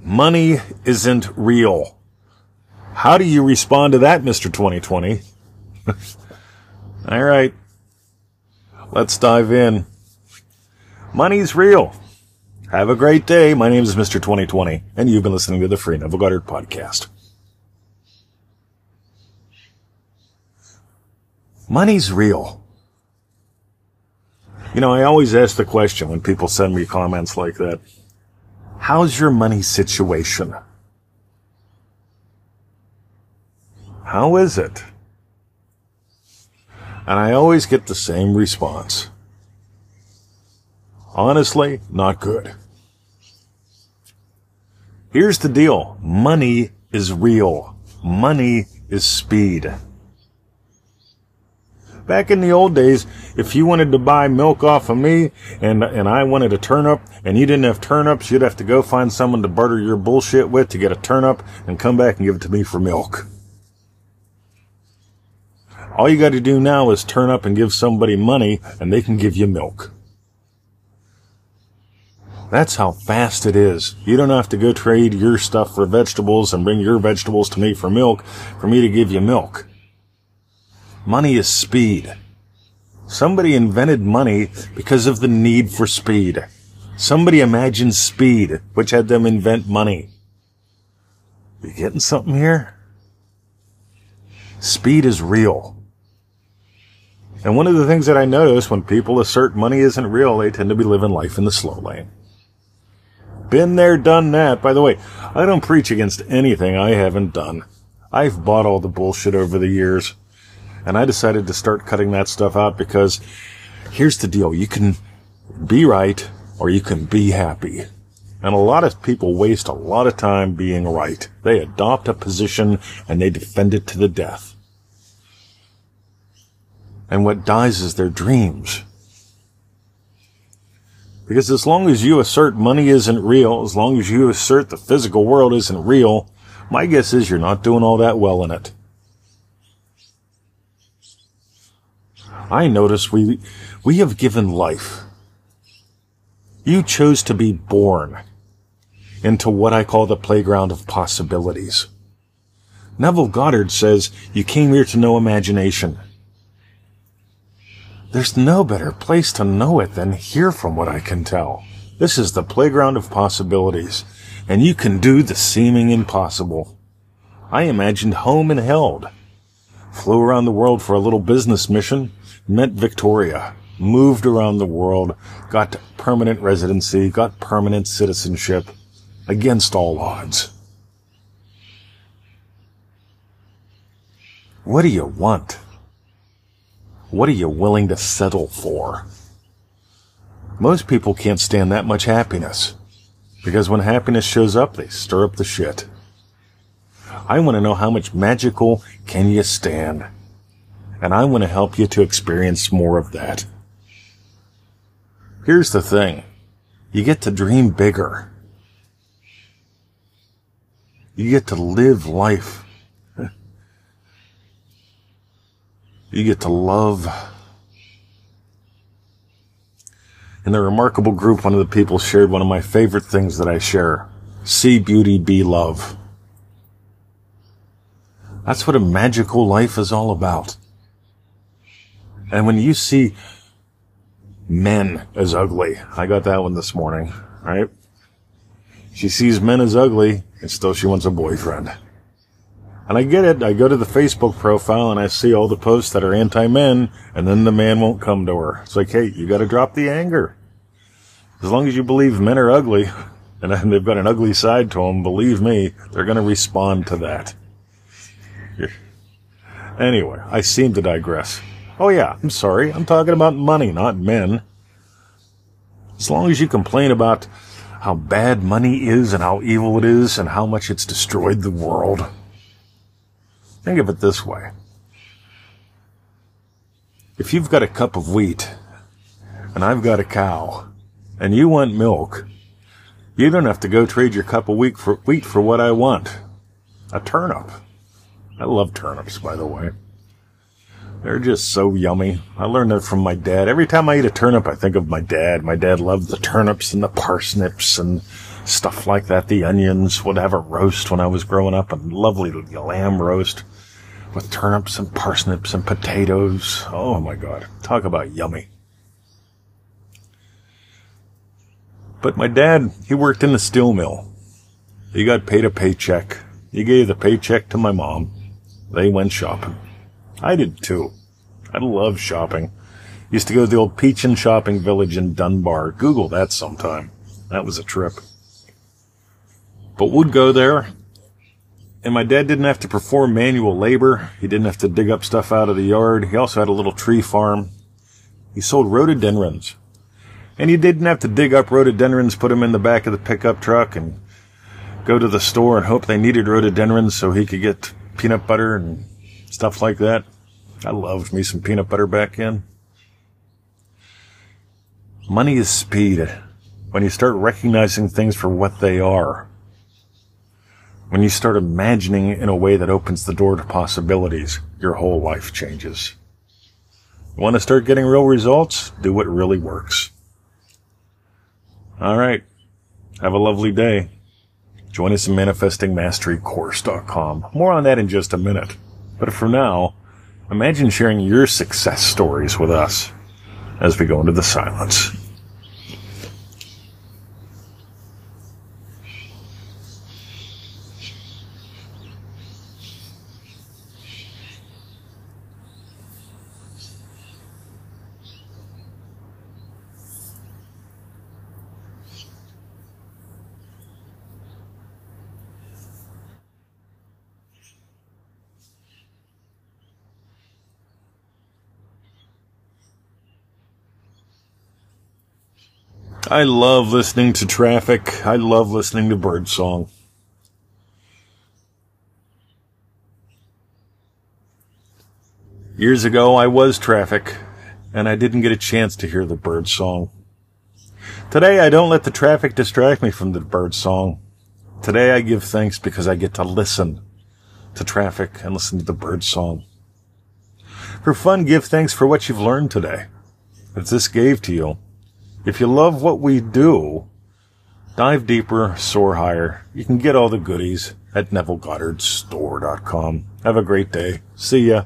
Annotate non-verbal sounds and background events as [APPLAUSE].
Money isn't real. How do you respond to that, Mr. 2020? [LAUGHS] All right. Let's dive in. Money's real. Have a great day. My name is Mr. 2020, and you've been listening to the Free Neville Goddard podcast. Money's real. You know, I always ask the question when people send me comments like that. How's your money situation? How is it? And I always get the same response. Honestly, not good. Here's the deal. Money is real. Money is speed. Back in the old days, if you wanted to buy milk off of me and, and I wanted a turnip and you didn't have turnips, you'd have to go find someone to barter your bullshit with to get a turnip and come back and give it to me for milk. All you got to do now is turn up and give somebody money and they can give you milk. That's how fast it is. You don't have to go trade your stuff for vegetables and bring your vegetables to me for milk for me to give you milk. Money is speed. Somebody invented money because of the need for speed. Somebody imagined speed, which had them invent money. You getting something here? Speed is real. And one of the things that I notice when people assert money isn't real, they tend to be living life in the slow lane. Been there, done that. By the way, I don't preach against anything I haven't done. I've bought all the bullshit over the years. And I decided to start cutting that stuff out because here's the deal. You can be right or you can be happy. And a lot of people waste a lot of time being right. They adopt a position and they defend it to the death. And what dies is their dreams. Because as long as you assert money isn't real, as long as you assert the physical world isn't real, my guess is you're not doing all that well in it. I notice we, we have given life. You chose to be born into what I call the playground of possibilities. Neville Goddard says you came here to know imagination. There's no better place to know it than here from what I can tell. This is the playground of possibilities, and you can do the seeming impossible. I imagined home and held. Flew around the world for a little business mission, met Victoria, moved around the world, got permanent residency, got permanent citizenship, against all odds. What do you want? What are you willing to settle for? Most people can't stand that much happiness. Because when happiness shows up, they stir up the shit. I want to know how much magical can you stand? and I want to help you to experience more of that. Here's the thing. You get to dream bigger. You get to live life. You get to love. In the remarkable group, one of the people shared one of my favorite things that I share. See beauty, be love. That's what a magical life is all about. And when you see men as ugly, I got that one this morning, right? She sees men as ugly and still she wants a boyfriend. And I get it. I go to the Facebook profile and I see all the posts that are anti-men and then the man won't come to her. It's like, hey, you gotta drop the anger. As long as you believe men are ugly [LAUGHS] and they've got an ugly side to them, believe me, they're gonna respond to that. Anyway, I seem to digress. Oh yeah, I'm sorry. I'm talking about money, not men. As long as you complain about how bad money is and how evil it is and how much it's destroyed the world. Think of it this way. If you've got a cup of wheat and I've got a cow and you want milk, you don't have to go trade your cup of wheat for, wheat for what I want. A turnip. I love turnips, by the way. They're just so yummy. I learned that from my dad. Every time I eat a turnip, I think of my dad. My dad loved the turnips and the parsnips and stuff like that. The onions would have a roast when I was growing up, a lovely lamb roast with turnips and parsnips and potatoes. Oh my God. Talk about yummy. But my dad, he worked in the steel mill. He got paid a paycheck. He gave the paycheck to my mom. They went shopping. I did too. I love shopping. Used to go to the old Peachin Shopping Village in Dunbar. Google that sometime. That was a trip. But would go there, and my dad didn't have to perform manual labor. He didn't have to dig up stuff out of the yard. He also had a little tree farm. He sold rhododendrons. And he didn't have to dig up rhododendrons, put them in the back of the pickup truck, and go to the store and hope they needed rhododendrons so he could get peanut butter and stuff like that. I loved me some peanut butter back then. Money is speed when you start recognizing things for what they are. When you start imagining in a way that opens the door to possibilities, your whole life changes. You want to start getting real results? Do what really works. All right. Have a lovely day. Join us at manifestingmasterycourse.com. More on that in just a minute. But for now, imagine sharing your success stories with us as we go into the silence. I love listening to traffic. I love listening to birdsong. Years ago, I was traffic, and I didn't get a chance to hear the bird song. Today, I don't let the traffic distract me from the bird song. Today, I give thanks because I get to listen to traffic and listen to the bird song. For fun, give thanks for what you've learned today. That this gave to you. If you love what we do, dive deeper, soar higher. You can get all the goodies at NevilleGoddardStore.com. Have a great day. See ya.